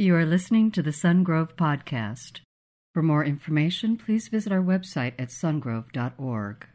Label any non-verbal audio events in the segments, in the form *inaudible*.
You are listening to the Sungrove Podcast. For more information, please visit our website at sungrove.org.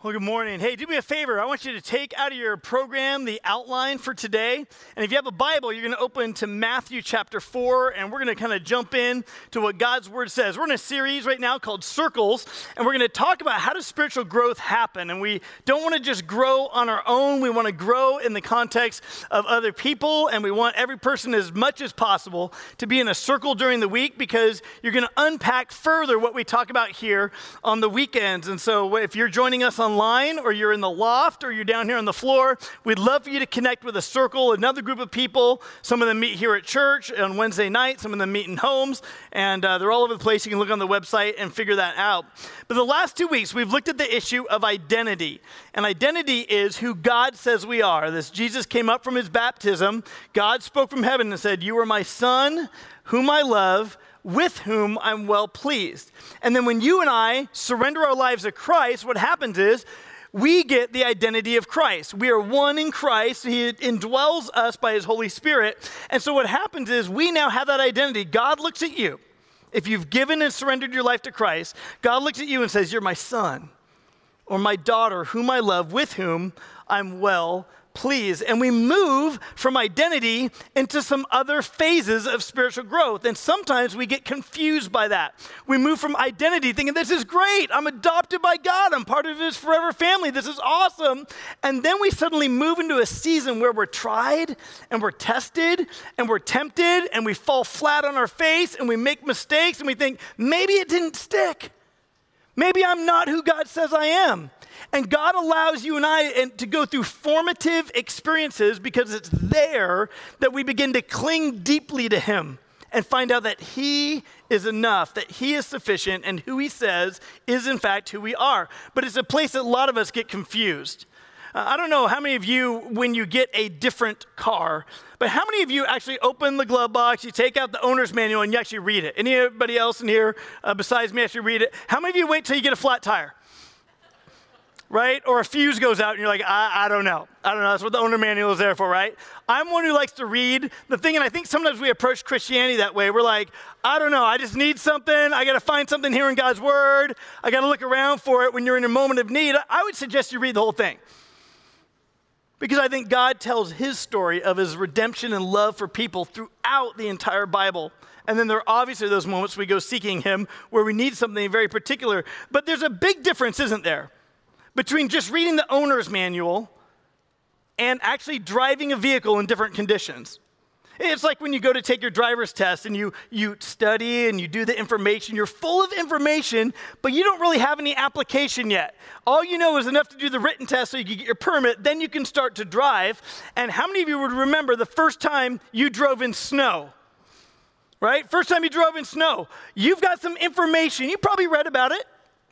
Well, good morning. Hey, do me a favor. I want you to take out of your program the outline for today. And if you have a Bible, you're going to open to Matthew chapter 4, and we're going to kind of jump in to what God's Word says. We're in a series right now called Circles, and we're going to talk about how does spiritual growth happen. And we don't want to just grow on our own, we want to grow in the context of other people, and we want every person as much as possible to be in a circle during the week because you're going to unpack further what we talk about here on the weekends. And so if you're joining us on online or you're in the loft or you're down here on the floor, we'd love for you to connect with a circle, another group of people. Some of them meet here at church on Wednesday night, some of them meet in homes, and uh, they're all over the place. You can look on the website and figure that out. But the last two weeks, we've looked at the issue of identity. And identity is who God says we are. This Jesus came up from his baptism. God spoke from heaven and said, You are my son, whom I love with whom I'm well pleased. And then when you and I surrender our lives to Christ, what happens is we get the identity of Christ. We are one in Christ. He indwells us by His Holy Spirit. And so what happens is we now have that identity. God looks at you. If you've given and surrendered your life to Christ, God looks at you and says, You're my son or my daughter, whom I love, with whom I'm well please. And we move from identity into some other phases of spiritual growth. And sometimes we get confused by that. We move from identity thinking, this is great. I'm adopted by God. I'm part of His forever family. This is awesome. And then we suddenly move into a season where we're tried and we're tested and we're tempted and we fall flat on our face and we make mistakes and we think, maybe it didn't stick. Maybe I'm not who God says I am. And God allows you and I to go through formative experiences because it's there that we begin to cling deeply to Him and find out that He is enough, that He is sufficient, and who He says is in fact who we are. But it's a place that a lot of us get confused. Uh, I don't know how many of you, when you get a different car, but how many of you actually open the glove box, you take out the owner's manual, and you actually read it? Anybody else in here uh, besides me actually read it? How many of you wait till you get a flat tire? right? Or a fuse goes out and you're like, I, I don't know. I don't know. That's what the owner manual is there for, right? I'm one who likes to read the thing, and I think sometimes we approach Christianity that way. We're like, I don't know. I just need something. I got to find something here in God's Word. I got to look around for it when you're in a moment of need. I would suggest you read the whole thing. Because I think God tells his story of his redemption and love for people throughout the entire Bible. And then there are obviously those moments we go seeking him where we need something very particular. But there's a big difference, isn't there? between just reading the owner's manual and actually driving a vehicle in different conditions. It's like when you go to take your driver's test and you, you study and you do the information. You're full of information, but you don't really have any application yet. All you know is enough to do the written test so you can get your permit, then you can start to drive. And how many of you would remember the first time you drove in snow? Right? First time you drove in snow. You've got some information. You probably read about it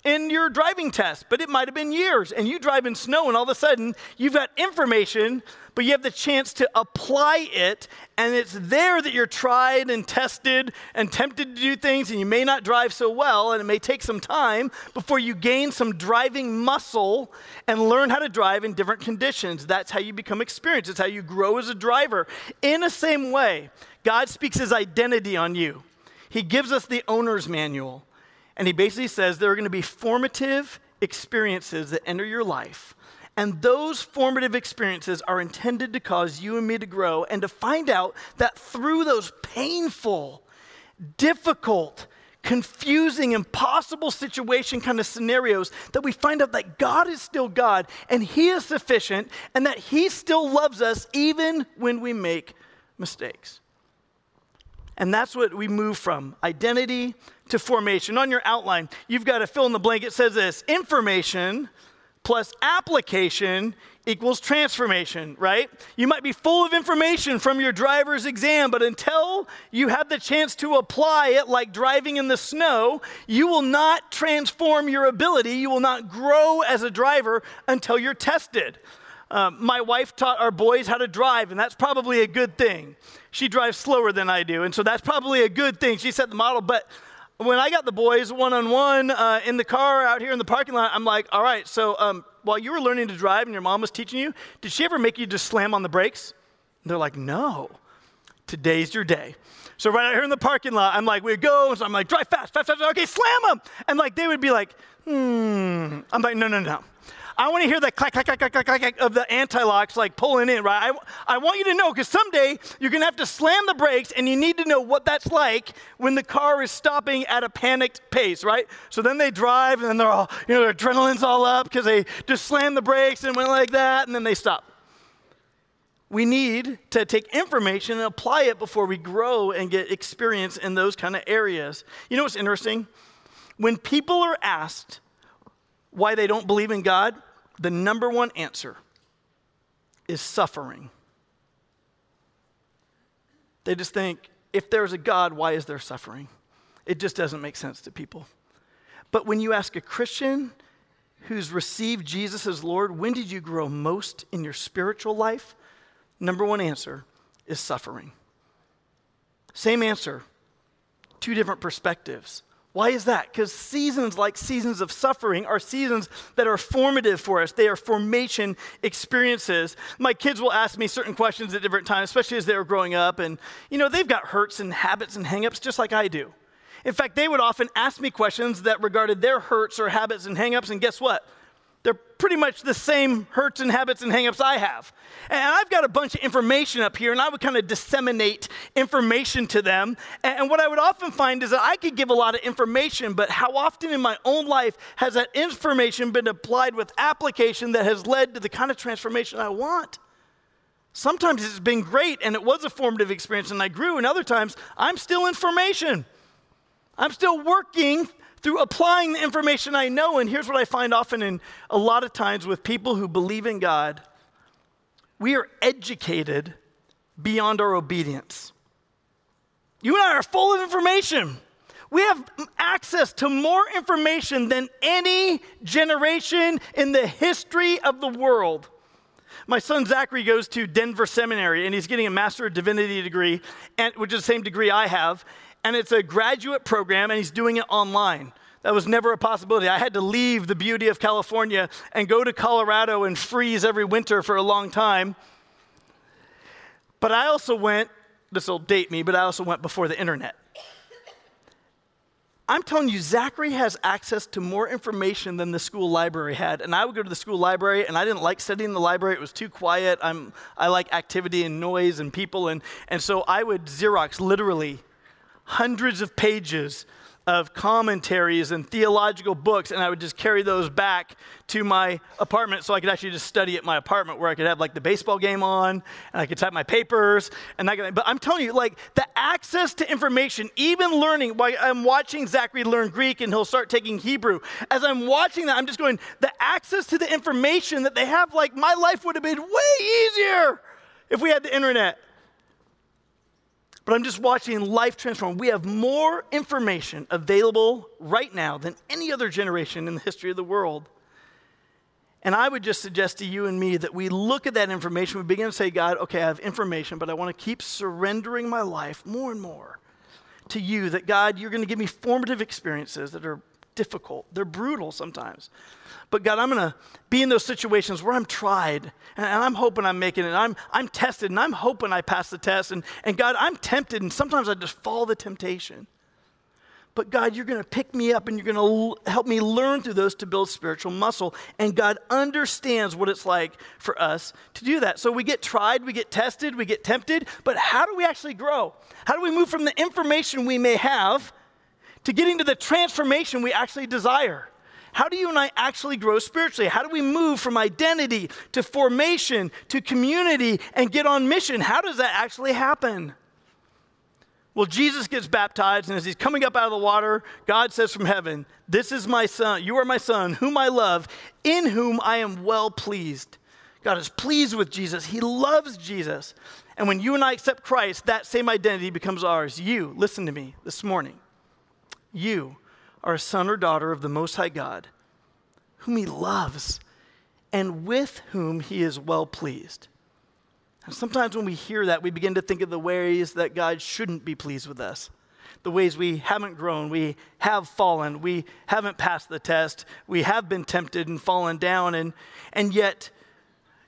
in your driving test, but it might have been years. And you drive in snow, and all of a sudden, you've got information, but you have the chance to apply it. And it's there that you're tried and tested and tempted to do things, and you may not drive so well, and it may take some time before you gain some driving muscle and learn how to drive in different conditions. That's how you become experienced, it's how you grow as a driver. In the same way, God speaks his identity on you. He gives us the owner's manual. And he basically says there are going to be formative experiences that enter your life. And those formative experiences are intended to cause you and me to grow and to find out that through those painful, difficult, confusing, impossible situation kind of scenarios, that we find out that God is still God and He is sufficient and that He still loves us even when we make mistakes. And that's what we move from identity to formation. On your outline, you've got to fill in the blank. It says this information plus application equals transformation, right? You might be full of information from your driver's exam, but until you have the chance to apply it, like driving in the snow, you will not transform your ability. You will not grow as a driver until you're tested. Um, my wife taught our boys how to drive, and that's probably a good thing. She drives slower than I do, and so that's probably a good thing. She set the model, but when I got the boys one on one in the car out here in the parking lot, I'm like, all right, so um, while you were learning to drive and your mom was teaching you, did she ever make you just slam on the brakes? And they're like, no, today's your day. So right out here in the parking lot, I'm like, we go. So I'm like, drive fast, fast, fast. Okay, slam them. And like they would be like, hmm. I'm like, no, no, no. I want to hear that clack, clack, clack, clack, clack, clack of the anti-locks like pulling in, right? I, I want you to know because someday you're going to have to slam the brakes and you need to know what that's like when the car is stopping at a panicked pace, right? So then they drive and then they're all, you know, their adrenaline's all up because they just slam the brakes and went like that and then they stop. We need to take information and apply it before we grow and get experience in those kind of areas. You know what's interesting? When people are asked why they don't believe in God, the number one answer is suffering. They just think, if there's a God, why is there suffering? It just doesn't make sense to people. But when you ask a Christian who's received Jesus as Lord, when did you grow most in your spiritual life? Number one answer is suffering. Same answer, two different perspectives. Why is that? Because seasons like seasons of suffering are seasons that are formative for us. They are formation experiences. My kids will ask me certain questions at different times, especially as they were growing up. And, you know, they've got hurts and habits and hangups just like I do. In fact, they would often ask me questions that regarded their hurts or habits and hangups. And guess what? Pretty much the same hurts and habits and hangups I have. And I've got a bunch of information up here, and I would kind of disseminate information to them. And what I would often find is that I could give a lot of information, but how often in my own life has that information been applied with application that has led to the kind of transformation I want? Sometimes it's been great and it was a formative experience and I grew, and other times I'm still information. I'm still working through applying the information I know. And here's what I find often in a lot of times with people who believe in God we are educated beyond our obedience. You and I are full of information. We have access to more information than any generation in the history of the world. My son Zachary goes to Denver Seminary and he's getting a Master of Divinity degree, which is the same degree I have and it's a graduate program, and he's doing it online. That was never a possibility. I had to leave the beauty of California and go to Colorado and freeze every winter for a long time. But I also went, this will date me, but I also went before the internet. I'm telling you, Zachary has access to more information than the school library had. And I would go to the school library, and I didn't like studying in the library. It was too quiet. I'm, I like activity and noise and people. And, and so I would Xerox literally hundreds of pages of commentaries and theological books, and I would just carry those back to my apartment so I could actually just study at my apartment where I could have like the baseball game on and I could type my papers and that But I'm telling you, like the access to information, even learning, while I'm watching Zachary learn Greek and he'll start taking Hebrew, as I'm watching that, I'm just going, the access to the information that they have, like my life would have been way easier if we had the internet but I'm just watching life transform. We have more information available right now than any other generation in the history of the world. And I would just suggest to you and me that we look at that information, we begin to say, God, okay, I have information, but I want to keep surrendering my life more and more to you. That, God, you're going to give me formative experiences that are difficult, they're brutal sometimes. But God, I'm going to be in those situations where I'm tried and, I'm hoping I'm making it. I'm, I'm tested and I'm hoping I pass the test. And, and God, I'm tempted and sometimes I just fall the temptation. But God, you're going to pick me up and you're going to l- help me learn through those to build spiritual muscle. And God understands what it's like for us to do that. So we get tried, we get tested, we get tempted. But how do we actually grow? How do we move from the information we may have to getting to the transformation we actually desire? How do you and I actually grow spiritually? How do we move from identity to formation to community and get on mission? How does that actually happen? Well, Jesus gets baptized, and as he's coming up out of the water, God says from heaven, This is my son, you are my son, whom I love, in whom I am well pleased. God is pleased with Jesus. He loves Jesus. And when you and I accept Christ, that same identity becomes ours. You, listen to me this morning. You are a son or daughter of the Most High God, whom He loves and with whom He is well pleased. And sometimes when we hear that, we begin to think of the ways that God shouldn't be pleased with us. The ways we haven't grown, we have fallen, we haven't passed the test, we have been tempted and fallen down. And, and yet,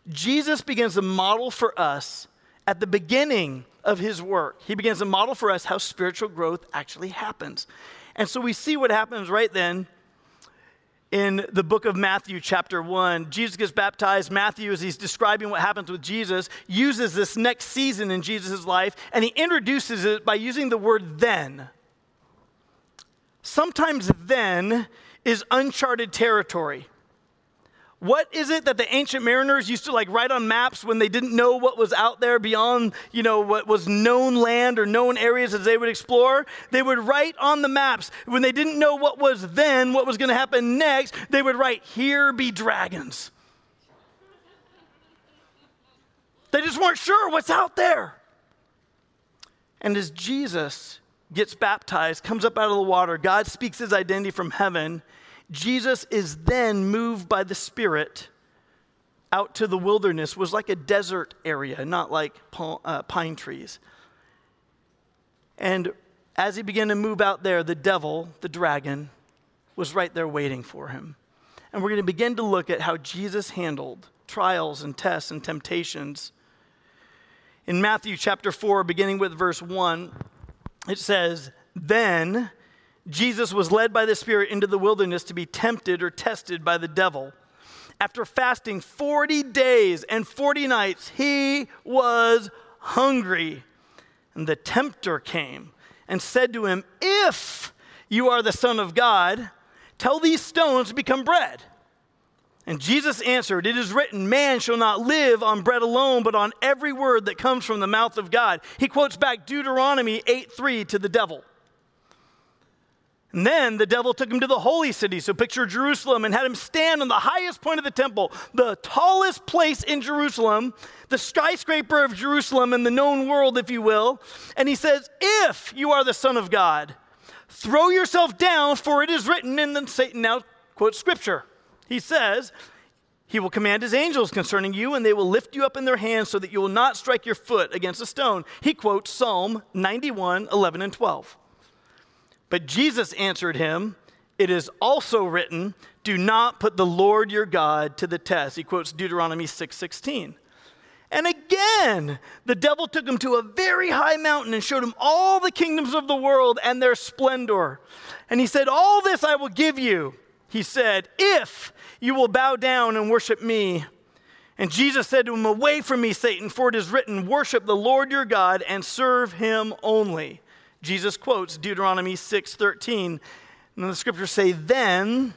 Jesus begins to model for us at the beginning of his work. He begins to model for us how spiritual growth actually happens. And so we see what happens right then in the book of Matthew, chapter 1. Jesus gets baptized. Matthew, as he's describing what happens with Jesus, uses this next season in Jesus' life, and he introduces it by using the word then. Sometimes then is uncharted territory. What is it that the ancient mariners used to like write on maps when they didn't know what was out there beyond, you know, what was known land or known areas as they would explore? They would write on the maps when they didn't know what was then, what was going to happen next, they would write, Here be dragons. They just weren't sure what's out there. And as Jesus gets baptized, comes up out of the water, God speaks his identity from heaven Jesus is then moved by the Spirit out to the wilderness, was like a desert area, not like uh, pine trees. And as he began to move out there, the devil, the dragon, was right there waiting for him. And we're going to begin to look at how Jesus handled trials and tests and temptations. In Matthew chapter 4, beginning with verse 1, it says, Then Jesus was led by the Spirit into the wilderness to be tempted or tested by the devil. After fasting 40 days and 40 nights, he was hungry. And the tempter came and said to him, If you are the Son of God, tell these stones to become bread. And Jesus answered, It is written, Man shall not live on bread alone, but on every word that comes from the mouth of God. He quotes back Deuteronomy 8 3 to the devil. And then the devil took him to the holy city, so picture Jerusalem, and had him stand on the highest point of the temple, the tallest place in Jerusalem, the skyscraper of Jerusalem in the known world, if you will. And he says, If you are the Son of God, throw yourself down, for it is written. And then Satan now quotes scripture. He says, He will command His angels concerning you, and they will lift you up in their hands so that you will not strike your foot against a stone. He quotes Psalm 91 11 and 12. But Jesus answered him, It is also written, Do not put the Lord your God to the test. He quotes Deuteronomy 6 16. And again, the devil took him to a very high mountain and showed him all the kingdoms of the world and their splendor. And he said, All this I will give you, he said, if you will bow down and worship me. And Jesus said to him, Away from me, Satan, for it is written, Worship the Lord your God and serve him only. Jesus quotes Deuteronomy 6:13. And the scriptures say, Then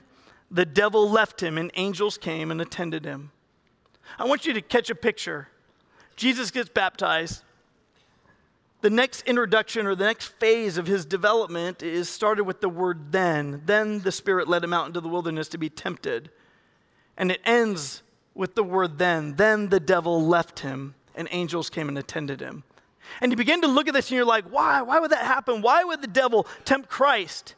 the devil left him, and angels came and attended him. I want you to catch a picture. Jesus gets baptized. The next introduction or the next phase of his development is started with the word then. Then the Spirit led him out into the wilderness to be tempted. And it ends with the word then. Then the devil left him, and angels came and attended him. And you begin to look at this and you're like, why? Why would that happen? Why would the devil tempt Christ?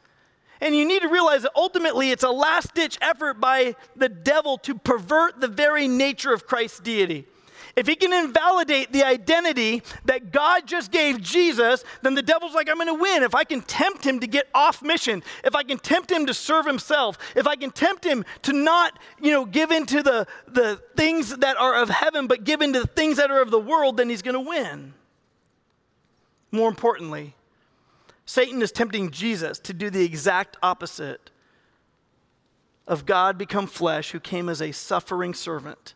And you need to realize that ultimately it's a last ditch effort by the devil to pervert the very nature of Christ's deity. If he can invalidate the identity that God just gave Jesus, then the devil's like, I'm going to win. If I can tempt him to get off mission, if I can tempt him to serve himself, if I can tempt him to not, you know, give into the, the things that are of heaven, but give into the things that are of the world, then he's going to win. More importantly, Satan is tempting Jesus to do the exact opposite of God become flesh, who came as a suffering servant,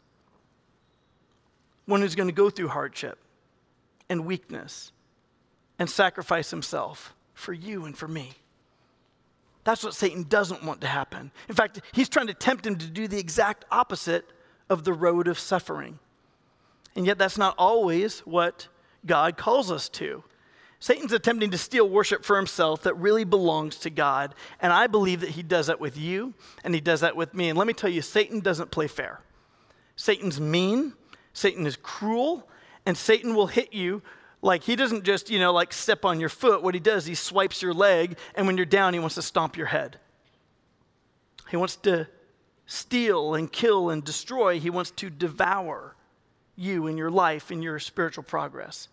one who's going to go through hardship and weakness and sacrifice himself for you and for me. That's what Satan doesn't want to happen. In fact, he's trying to tempt him to do the exact opposite of the road of suffering. And yet, that's not always what God calls us to. Satan's attempting to steal worship for himself that really belongs to God. And I believe that he does that with you and he does that with me. And let me tell you, Satan doesn't play fair. Satan's mean, Satan is cruel, and Satan will hit you like he doesn't just, you know, like step on your foot. What he does, he swipes your leg, and when you're down, he wants to stomp your head. He wants to steal and kill and destroy, he wants to devour you and your life and your spiritual progress.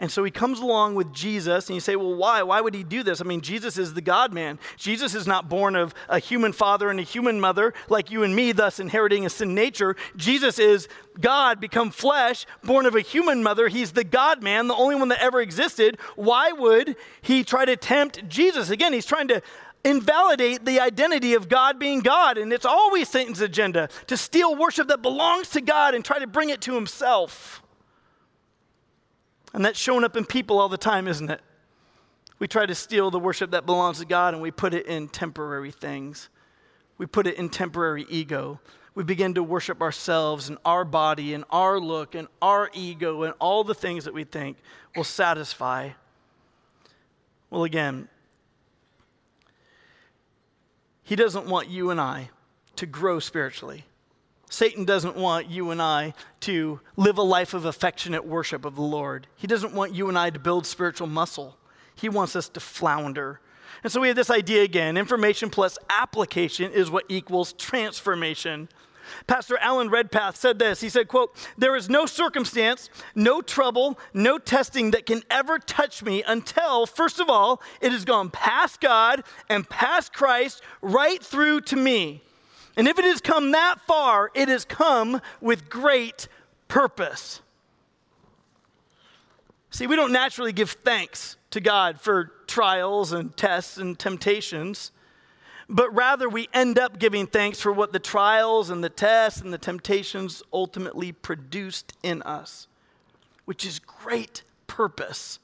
And so he comes along with Jesus, and you say, well, why? Why would he do this? I mean, Jesus is the God man. Jesus is not born of a human father and a human mother like you and me, thus inheriting a sin nature. Jesus is God become flesh, born of a human mother. He's the God man, the only one that ever existed. Why would he try to tempt Jesus? Again, he's trying to invalidate the identity of God being God. And it's always Satan's agenda to steal worship that belongs to God and try to bring it to himself. And that's showing up in people all the time, isn't it? We try to steal the worship that belongs to God and we put it in temporary things. We put it in temporary ego. We begin to worship ourselves and our body and our look and our ego and all the things that we think will satisfy. Well, again, he doesn't want you and I to grow spiritually. Satan doesn't want you and I to live a life of affectionate worship of the Lord. He doesn't want you and I to build spiritual muscle. He wants us to flounder. And so we have this idea again information plus application is what equals transformation. Pastor Alan Redpath said this. He said, quote, "There is no circumstance, no trouble, no testing that can ever touch me until first of all, it has gone past God and past Christ right through to me. And if it has come that far, it has come with great purpose. See, we don't naturally give thanks to God for trials and tests and temptations, but rather we end up giving thanks for what the trials and the tests and the temptations ultimately produced in us, which is great purpose.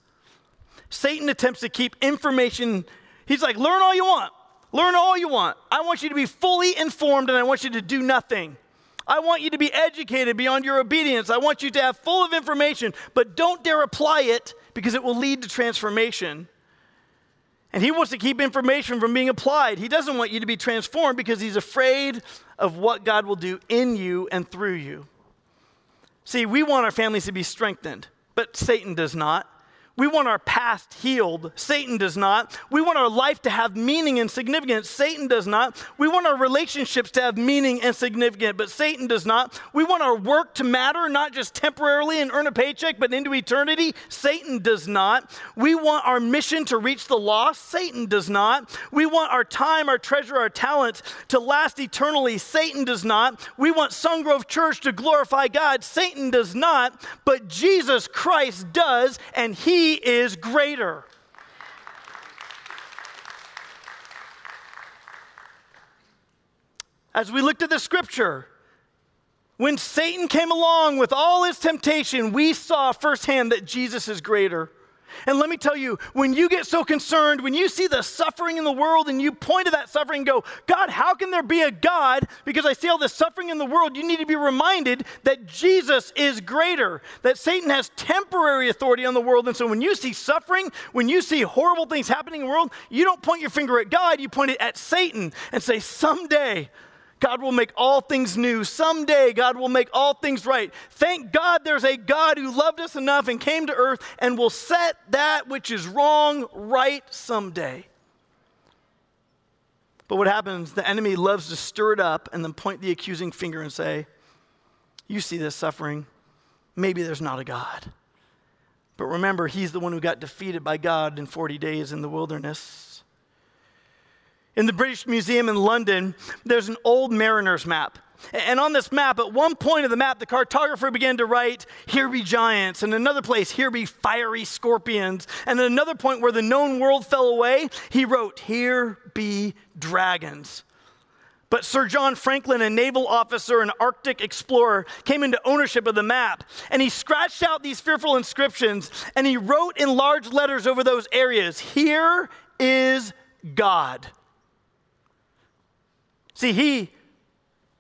Satan attempts to keep information, he's like, learn all you want. Learn all you want. I want you to be fully informed and I want you to do nothing. I want you to be educated beyond your obedience. I want you to have full of information, but don't dare apply it because it will lead to transformation. And he wants to keep information from being applied. He doesn't want you to be transformed because he's afraid of what God will do in you and through you. See, we want our families to be strengthened, but Satan does not. We want our past healed. Satan does not. We want our life to have meaning and significance. Satan does not. We want our relationships to have meaning and significance, but Satan does not. We want our work to matter, not just temporarily and earn a paycheck, but into eternity. Satan does not. We want our mission to reach the lost. Satan does not. We want our time, our treasure, our talents to last eternally. Satan does not. We want Sungrove Church to glorify God. Satan does not, but Jesus Christ does, and he he is greater. As we looked at the scripture, when Satan came along with all his temptation, we saw firsthand that Jesus is greater. And let me tell you, when you get so concerned, when you see the suffering in the world and you point to that suffering and go, God, how can there be a God? Because I see all this suffering in the world, you need to be reminded that Jesus is greater, that Satan has temporary authority on the world. And so when you see suffering, when you see horrible things happening in the world, you don't point your finger at God, you point it at Satan and say, someday God will make all things new. Someday, God will make all things right. Thank God there's a God who loved us enough and came to earth and will set that which is wrong right someday. But what happens? The enemy loves to stir it up and then point the accusing finger and say, You see this suffering. Maybe there's not a God. But remember, he's the one who got defeated by God in 40 days in the wilderness. In the British Museum in London, there's an old mariner's map. And on this map, at one point of the map, the cartographer began to write, Here be giants. And another place, Here be fiery scorpions. And at another point where the known world fell away, he wrote, Here be dragons. But Sir John Franklin, a naval officer and Arctic explorer, came into ownership of the map. And he scratched out these fearful inscriptions and he wrote in large letters over those areas, Here is God. See, he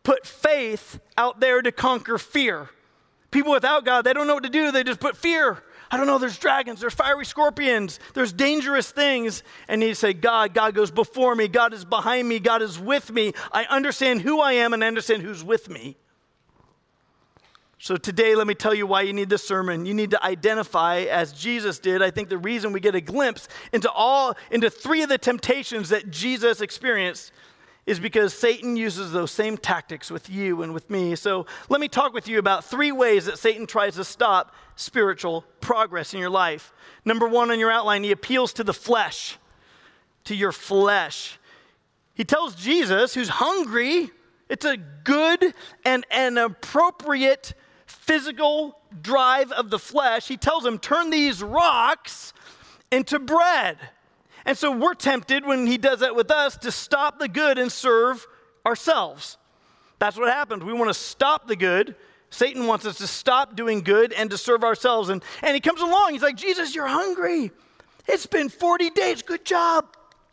put faith out there to conquer fear. People without God, they don't know what to do. They just put fear. I don't know, there's dragons, there's fiery scorpions, there's dangerous things. And he say, God, God goes before me, God is behind me, God is with me. I understand who I am and I understand who's with me. So today, let me tell you why you need this sermon. You need to identify, as Jesus did. I think the reason we get a glimpse into all, into three of the temptations that Jesus experienced is because Satan uses those same tactics with you and with me. So let me talk with you about three ways that Satan tries to stop spiritual progress in your life. Number one on your outline, he appeals to the flesh, to your flesh. He tells Jesus, who's hungry, it's a good and an appropriate physical drive of the flesh. He tells him, turn these rocks into bread. And so we're tempted when he does that with us to stop the good and serve ourselves. That's what happens. We want to stop the good. Satan wants us to stop doing good and to serve ourselves. And, and he comes along. He's like, Jesus, you're hungry. It's been 40 days. Good job.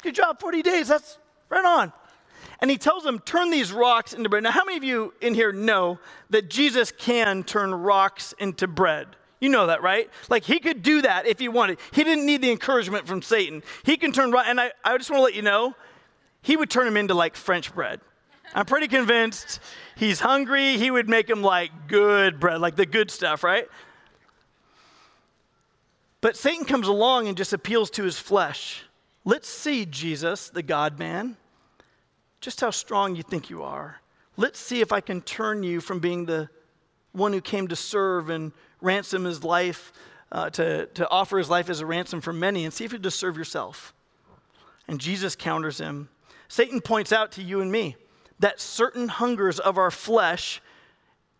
Good job, 40 days. That's right on. And he tells them, turn these rocks into bread. Now, how many of you in here know that Jesus can turn rocks into bread? You know that, right? Like he could do that if he wanted. He didn't need the encouragement from Satan. He can turn right, and I, I just want to let you know, he would turn him into like French bread. I'm pretty convinced he's hungry. He would make him like good bread, like the good stuff, right? But Satan comes along and just appeals to his flesh. Let's see, Jesus, the God man, just how strong you think you are. Let's see if I can turn you from being the one who came to serve and ransom his life, uh, to, to offer his life as a ransom for many, and see if you just serve yourself. And Jesus counters him. Satan points out to you and me that certain hungers of our flesh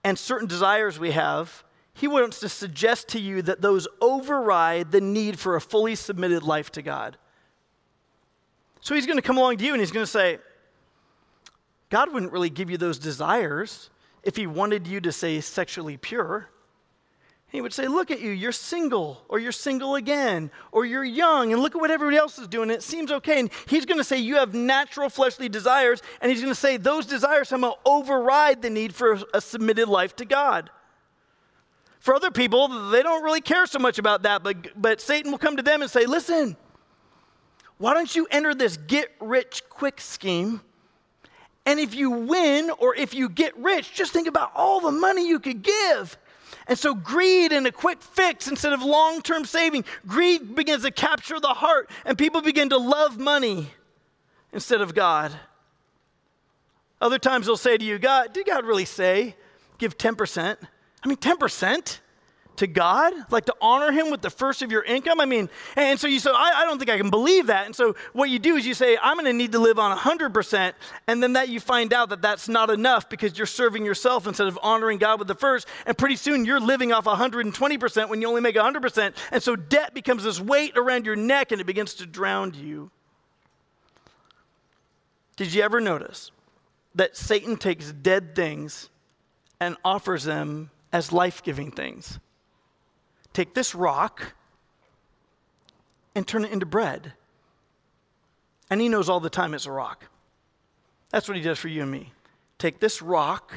and certain desires we have, he wants to suggest to you that those override the need for a fully submitted life to God. So he's going to come along to you and he's going to say, God wouldn't really give you those desires if he wanted you to say sexually pure. He would say, Look at you, you're single, or you're single again, or you're young, and look at what everybody else is doing. It seems okay. And he's going to say, You have natural fleshly desires, and he's going to say, Those desires somehow override the need for a submitted life to God. For other people, they don't really care so much about that, but, but Satan will come to them and say, Listen, why don't you enter this get rich quick scheme? And if you win or if you get rich, just think about all the money you could give. And so, greed and a quick fix instead of long term saving, greed begins to capture the heart, and people begin to love money instead of God. Other times they'll say to you, God, did God really say give 10%? I mean, 10%? To God, like to honor Him with the first of your income? I mean, and so you say, I, I don't think I can believe that. And so what you do is you say, I'm going to need to live on 100%. And then that you find out that that's not enough because you're serving yourself instead of honoring God with the first. And pretty soon you're living off 120% when you only make 100%. And so debt becomes this weight around your neck and it begins to drown you. Did you ever notice that Satan takes dead things and offers them as life giving things? Take this rock and turn it into bread. And he knows all the time it's a rock. That's what he does for you and me. Take this rock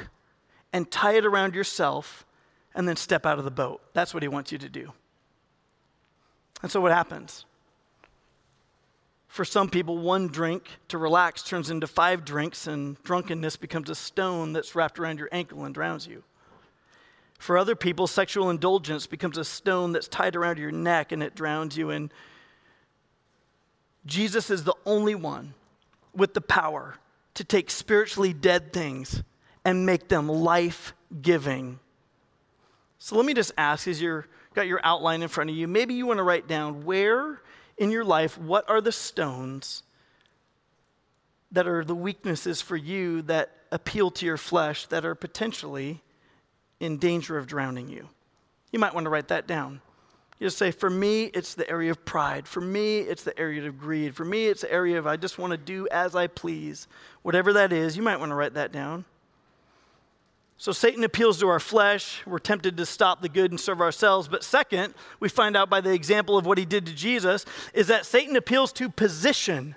and tie it around yourself and then step out of the boat. That's what he wants you to do. And so what happens? For some people, one drink to relax turns into five drinks, and drunkenness becomes a stone that's wrapped around your ankle and drowns you. For other people, sexual indulgence becomes a stone that's tied around your neck and it drowns you. And Jesus is the only one with the power to take spiritually dead things and make them life giving. So let me just ask as you've got your outline in front of you, maybe you want to write down where in your life, what are the stones that are the weaknesses for you that appeal to your flesh that are potentially in danger of drowning you. You might want to write that down. You just say, for me, it's the area of pride. For me, it's the area of greed. For me, it's the area of I just want to do as I please. Whatever that is, you might want to write that down. So Satan appeals to our flesh. We're tempted to stop the good and serve ourselves. But second, we find out by the example of what he did to Jesus, is that Satan appeals to position.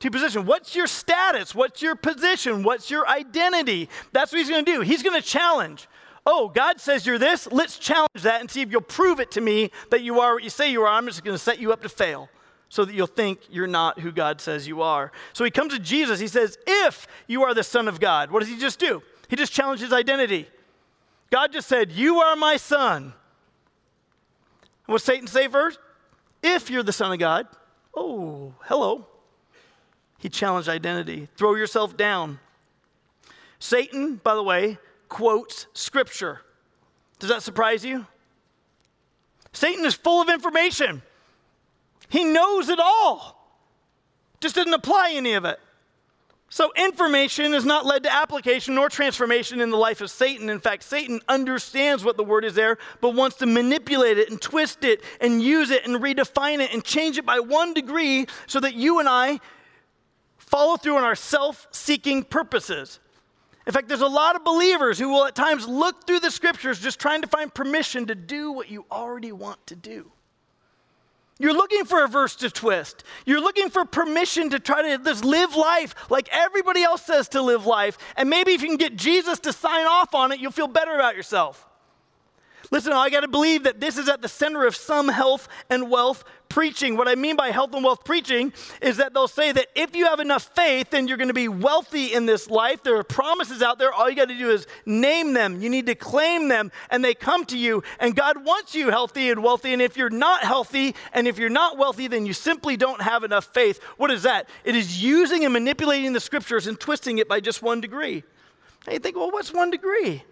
To position. What's your status? What's your position? What's your identity? That's what he's going to do. He's going to challenge oh, God says you're this, let's challenge that and see if you'll prove it to me that you are what you say you are. I'm just going to set you up to fail so that you'll think you're not who God says you are. So he comes to Jesus. He says, if you are the Son of God, what does he just do? He just challenged his identity. God just said, You are my son. What Satan say first? If you're the Son of God, oh, hello. He challenged identity. Throw yourself down. Satan, by the way, quotes scripture. Does that surprise you? Satan is full of information. He knows it all, just didn't apply any of it. So, information has not led to application nor transformation in the life of Satan. In fact, Satan understands what the word is there, but wants to manipulate it and twist it and use it and redefine it and change it by one degree so that you and I follow through on our self seeking purposes. In fact, there's a lot of believers who will at times look through the scriptures just trying to find permission to do what you already want to do. You're looking for a verse to twist. You're looking for permission to try to just live life like everybody else says to live life. And maybe if you can get Jesus to sign off on it, you'll feel better about yourself. Listen, I got to believe that this is at the center of some health and wealth preaching. What I mean by health and wealth preaching is that they'll say that if you have enough faith, then you're going to be wealthy in this life. There are promises out there. All you got to do is name them. You need to claim them, and they come to you. And God wants you healthy and wealthy. And if you're not healthy and if you're not wealthy, then you simply don't have enough faith. What is that? It is using and manipulating the scriptures and twisting it by just one degree. And you think, well, what's one degree?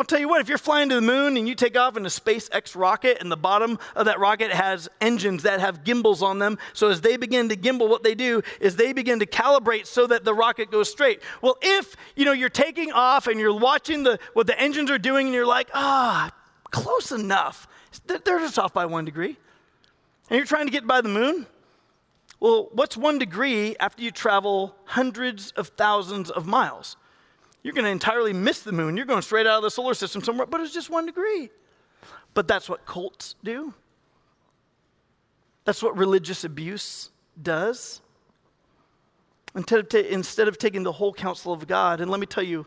I'll tell you what, if you're flying to the moon and you take off in a SpaceX rocket and the bottom of that rocket has engines that have gimbals on them, so as they begin to gimbal, what they do is they begin to calibrate so that the rocket goes straight. Well, if, you know, you're taking off and you're watching the, what the engines are doing and you're like, ah, close enough. They're just off by one degree. And you're trying to get by the moon? Well, what's one degree after you travel hundreds of thousands of miles? You're going to entirely miss the moon. You're going straight out of the solar system somewhere, but it's just one degree. But that's what cults do. That's what religious abuse does. Instead of, ta- instead of taking the whole counsel of God, and let me tell you,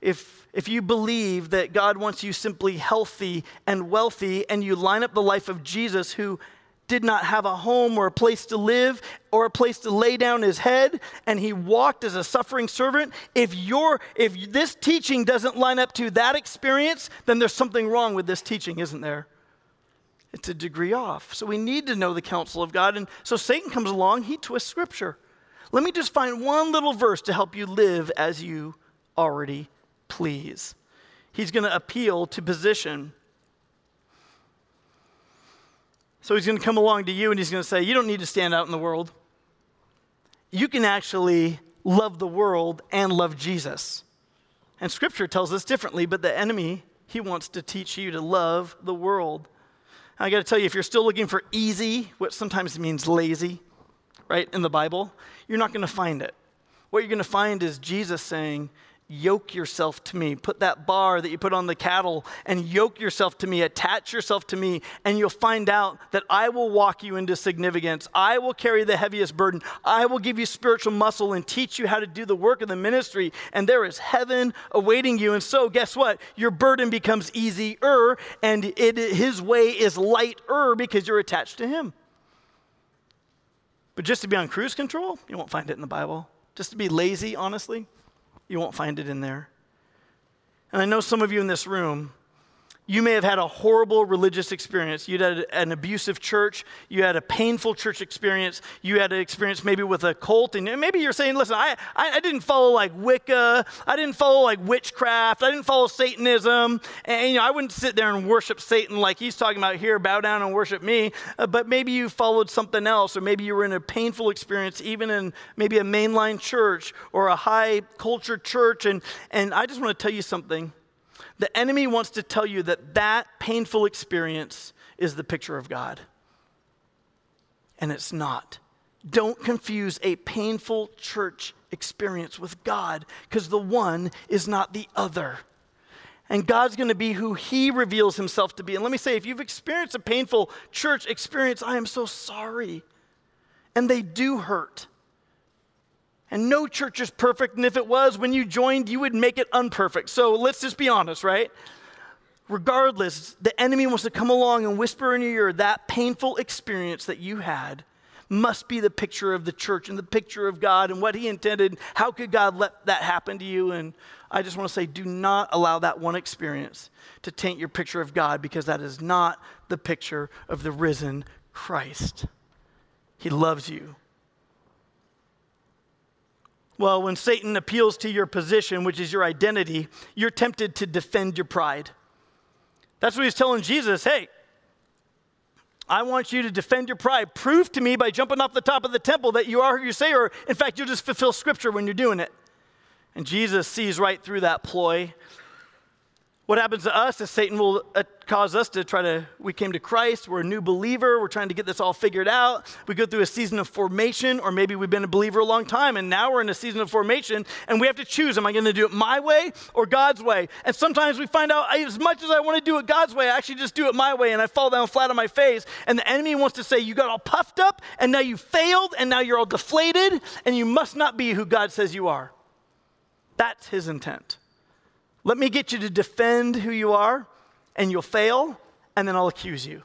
if, if you believe that God wants you simply healthy and wealthy, and you line up the life of Jesus, who did not have a home or a place to live or a place to lay down his head and he walked as a suffering servant if your if this teaching doesn't line up to that experience then there's something wrong with this teaching isn't there? It's a degree off. So we need to know the counsel of god and so satan comes along he twists scripture. Let me just find one little verse to help you live as you already please. He's going to appeal to position so he's going to come along to you and he's going to say, You don't need to stand out in the world. You can actually love the world and love Jesus. And scripture tells us differently, but the enemy, he wants to teach you to love the world. And I got to tell you, if you're still looking for easy, what sometimes means lazy, right, in the Bible, you're not going to find it. What you're going to find is Jesus saying, yoke yourself to me. Put that bar that you put on the cattle and yoke yourself to me, attach yourself to me, and you'll find out that I will walk you into significance. I will carry the heaviest burden. I will give you spiritual muscle and teach you how to do the work of the ministry. And there is heaven awaiting you. And so, guess what? Your burden becomes easier, and it, his way is lighter because you're attached to him. But just to be on cruise control, you won't find it in the Bible. Just to be lazy, honestly, you won't find it in there. And I know some of you in this room, you may have had a horrible religious experience. You had an abusive church. You had a painful church experience. You had an experience maybe with a cult. And maybe you're saying, listen, I, I, didn't follow like Wicca. I didn't follow like witchcraft. I didn't follow Satanism. And, you know, I wouldn't sit there and worship Satan like he's talking about here, bow down and worship me. Uh, but maybe you followed something else, or maybe you were in a painful experience, even in maybe a mainline church or a high culture church. And, and I just want to tell you something the enemy wants to tell you that that painful experience is the picture of God. And it's not. Don't confuse a painful church experience with God because the one is not the other. And God's going to be who He reveals Himself to be. And let me say, if you've experienced a painful church experience, I am so sorry. And they do hurt. And no church is perfect. And if it was, when you joined, you would make it unperfect. So let's just be honest, right? Regardless, the enemy wants to come along and whisper in your ear that painful experience that you had must be the picture of the church and the picture of God and what He intended. How could God let that happen to you? And I just want to say, do not allow that one experience to taint your picture of God because that is not the picture of the risen Christ. He loves you. Well, when Satan appeals to your position, which is your identity, you're tempted to defend your pride. That's what he's telling Jesus hey, I want you to defend your pride. Prove to me by jumping off the top of the temple that you are who you say, or in fact, you'll just fulfill scripture when you're doing it. And Jesus sees right through that ploy what happens to us is Satan will uh, cause us to try to, we came to Christ, we're a new believer, we're trying to get this all figured out. We go through a season of formation, or maybe we've been a believer a long time, and now we're in a season of formation, and we have to choose am I going to do it my way or God's way? And sometimes we find out as much as I want to do it God's way, I actually just do it my way, and I fall down flat on my face. And the enemy wants to say, You got all puffed up, and now you failed, and now you're all deflated, and you must not be who God says you are. That's his intent. Let me get you to defend who you are, and you'll fail, and then I'll accuse you.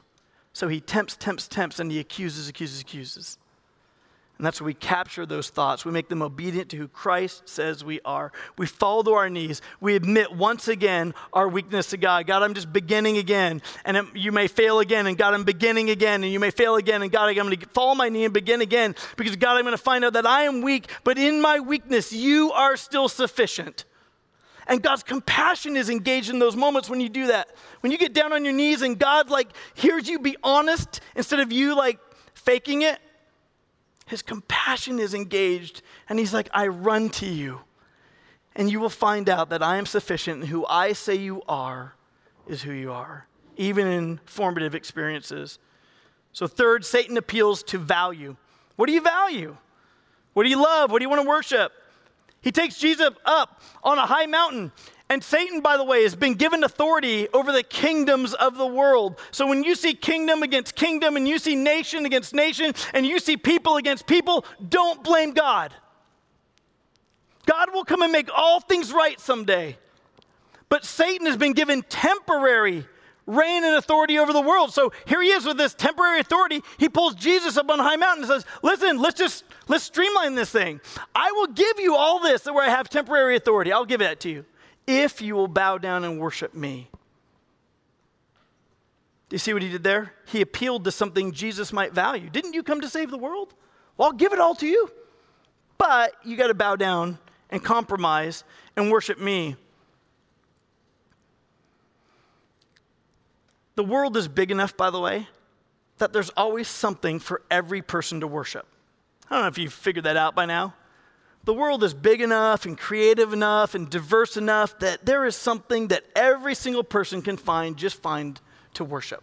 So he tempts, tempts, tempts, and he accuses, accuses, accuses. And that's where we capture those thoughts. We make them obedient to who Christ says we are. We fall to our knees. We admit once again our weakness to God. God, I'm just beginning again. And you may fail again. And God, I'm beginning again. And you may fail again. And God, I'm going to fall on my knee and begin again. Because God, I'm going to find out that I am weak. But in my weakness, you are still sufficient. And God's compassion is engaged in those moments when you do that. When you get down on your knees and God like hears you be honest instead of you like faking it, his compassion is engaged and he's like, "I run to you." And you will find out that I am sufficient and who I say you are is who you are, even in formative experiences. So third, Satan appeals to value. What do you value? What do you love? What do you want to worship? He takes Jesus up on a high mountain. And Satan, by the way, has been given authority over the kingdoms of the world. So when you see kingdom against kingdom, and you see nation against nation, and you see people against people, don't blame God. God will come and make all things right someday. But Satan has been given temporary reign and authority over the world. So here he is with this temporary authority. He pulls Jesus up on a high mountain and says, Listen, let's just let's streamline this thing. I will give you all this where I have temporary authority. I'll give that to you if you will bow down and worship me. Do you see what he did there? He appealed to something Jesus might value. Didn't you come to save the world? Well, I'll give it all to you. But you got to bow down and compromise and worship me. The world is big enough, by the way, that there's always something for every person to worship. I don't know if you've figured that out by now. The world is big enough and creative enough and diverse enough that there is something that every single person can find, just find to worship.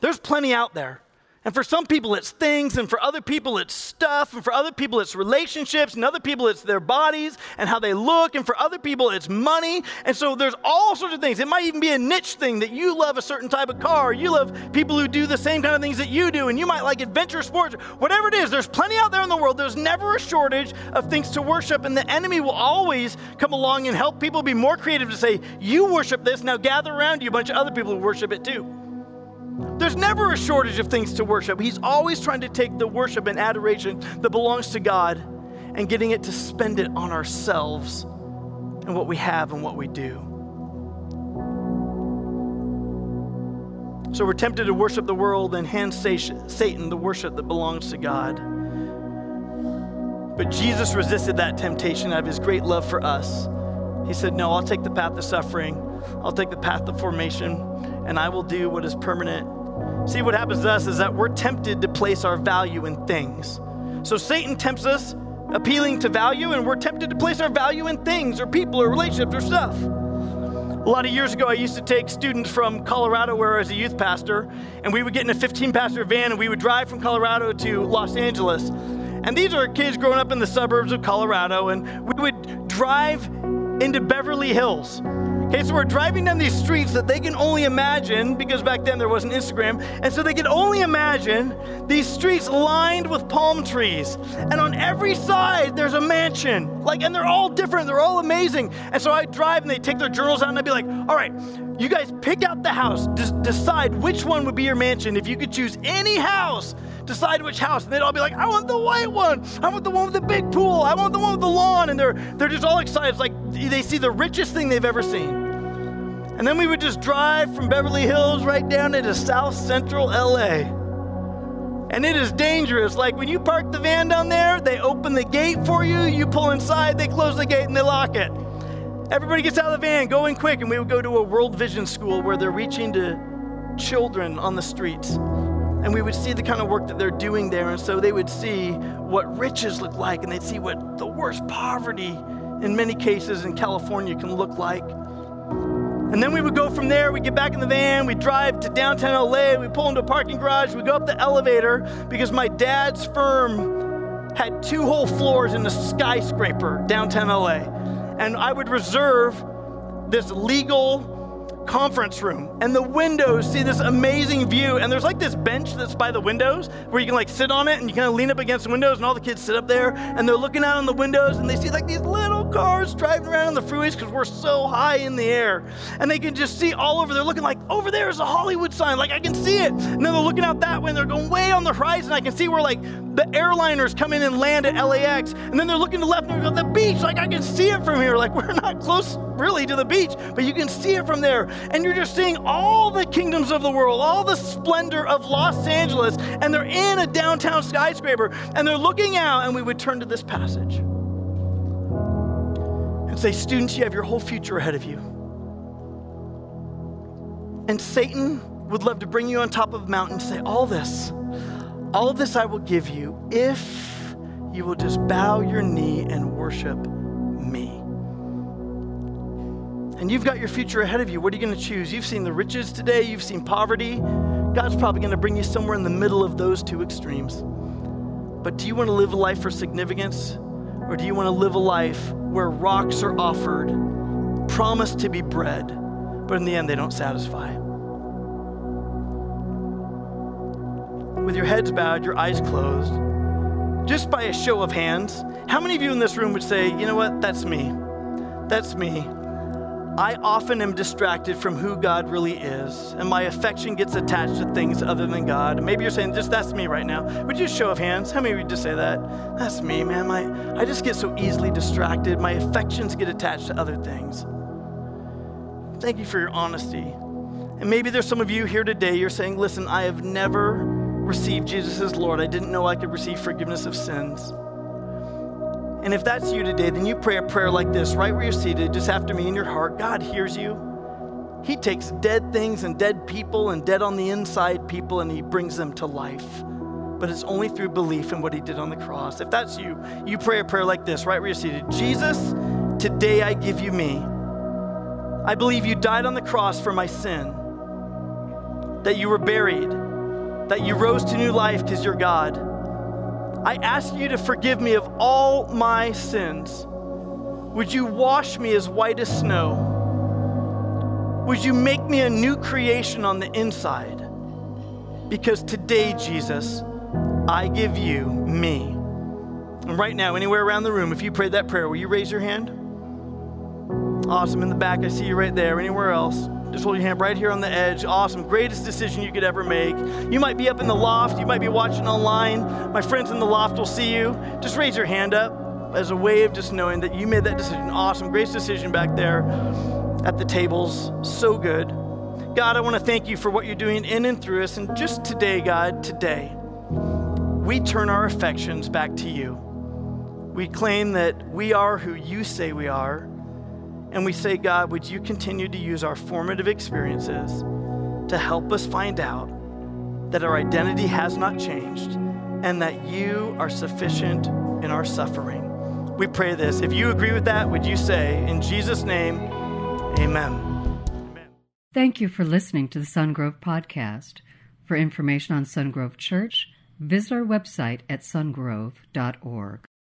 There's plenty out there. And for some people, it's things, and for other people, it's stuff, and for other people, it's relationships, and other people, it's their bodies and how they look, and for other people, it's money. And so there's all sorts of things. It might even be a niche thing that you love a certain type of car, you love people who do the same kind of things that you do, and you might like adventure sports, whatever it is. There's plenty out there in the world. There's never a shortage of things to worship, and the enemy will always come along and help people be more creative to say, You worship this, now gather around you a bunch of other people who worship it too. There's never a shortage of things to worship. He's always trying to take the worship and adoration that belongs to God and getting it to spend it on ourselves and what we have and what we do. So we're tempted to worship the world and hand Satan the worship that belongs to God. But Jesus resisted that temptation out of his great love for us. He said, No, I'll take the path of suffering, I'll take the path of formation, and I will do what is permanent See, what happens to us is that we're tempted to place our value in things. So Satan tempts us, appealing to value, and we're tempted to place our value in things or people or relationships or stuff. A lot of years ago, I used to take students from Colorado, where I was a youth pastor, and we would get in a 15 passenger van and we would drive from Colorado to Los Angeles. And these are kids growing up in the suburbs of Colorado, and we would drive into Beverly Hills. Okay, so we're driving down these streets that they can only imagine because back then there wasn't Instagram. And so they can only imagine these streets lined with palm trees. And on every side there's a mansion. Like, and they're all different, they're all amazing. And so I drive and they take their journals out and I'd be like, all right, you guys pick out the house, D- decide which one would be your mansion. If you could choose any house, decide which house. And they'd all be like, I want the white one. I want the one with the big pool. I want the one with the lawn. And they're, they're just all excited. It's like they see the richest thing they've ever seen. And then we would just drive from Beverly Hills right down into South Central LA. And it is dangerous. Like when you park the van down there, they open the gate for you, you pull inside, they close the gate, and they lock it. Everybody gets out of the van, go in quick, and we would go to a World Vision school where they're reaching to children on the streets. And we would see the kind of work that they're doing there. And so they would see what riches look like, and they'd see what the worst poverty, in many cases in California, can look like. And then we would go from there, we'd get back in the van, we drive to downtown LA, we pull into a parking garage, we go up the elevator because my dad's firm had two whole floors in a skyscraper downtown LA. And I would reserve this legal conference room and the windows see this amazing view and there's like this bench that's by the windows where you can like sit on it and you kind of lean up against the windows and all the kids sit up there and they're looking out on the windows and they see like these little cars driving around on the freeways because we're so high in the air. And they can just see all over. They're looking like over there is a hollywood sign. Like i can see it. And then they're looking out that way and they're going way on the horizon. I can see where like the airliners come in and land at lax and then they're looking to the left and they go the beach. Like i can see it from here. Like *laughs* we're not close really to the beach but you can see it from there. And you're just seeing all the kingdoms of the world, all the splendor of Los Angeles, and they're in a downtown skyscraper, and they're looking out, and we would turn to this passage and say, Students, you have your whole future ahead of you. And Satan would love to bring you on top of a mountain and say, All this, all this I will give you if you will just bow your knee and worship me. And you've got your future ahead of you. What are you going to choose? You've seen the riches today, you've seen poverty. God's probably going to bring you somewhere in the middle of those two extremes. But do you want to live a life for significance? Or do you want to live a life where rocks are offered, promised to be bread, but in the end they don't satisfy? With your heads bowed, your eyes closed, just by a show of hands, how many of you in this room would say, you know what, that's me? That's me. I often am distracted from who God really is, and my affection gets attached to things other than God. Maybe you're saying, just that's me right now. Would you show of hands? How many of you just say that? That's me, man. My, I just get so easily distracted. My affections get attached to other things. Thank you for your honesty. And maybe there's some of you here today, you're saying, listen, I have never received Jesus as Lord. I didn't know I could receive forgiveness of sins. And if that's you today, then you pray a prayer like this right where you're seated, just after me in your heart. God hears you. He takes dead things and dead people and dead on the inside people and He brings them to life. But it's only through belief in what He did on the cross. If that's you, you pray a prayer like this right where you're seated Jesus, today I give you me. I believe you died on the cross for my sin, that you were buried, that you rose to new life because you're God I ask you to forgive me of all my sins. Would you wash me as white as snow? Would you make me a new creation on the inside? Because today, Jesus, I give you me. And right now, anywhere around the room, if you prayed that prayer, will you raise your hand? Awesome. In the back, I see you right there. Anywhere else? Just hold your hand right here on the edge. Awesome. Greatest decision you could ever make. You might be up in the loft. You might be watching online. My friends in the loft will see you. Just raise your hand up as a way of just knowing that you made that decision. Awesome. Great decision back there at the tables. So good. God, I want to thank you for what you're doing in and through us. And just today, God, today, we turn our affections back to you. We claim that we are who you say we are and we say, God, would you continue to use our formative experiences to help us find out that our identity has not changed and that you are sufficient in our suffering? We pray this. If you agree with that, would you say, in Jesus' name, amen. Thank you for listening to the Sungrove Podcast. For information on Sungrove Church, visit our website at sungrove.org.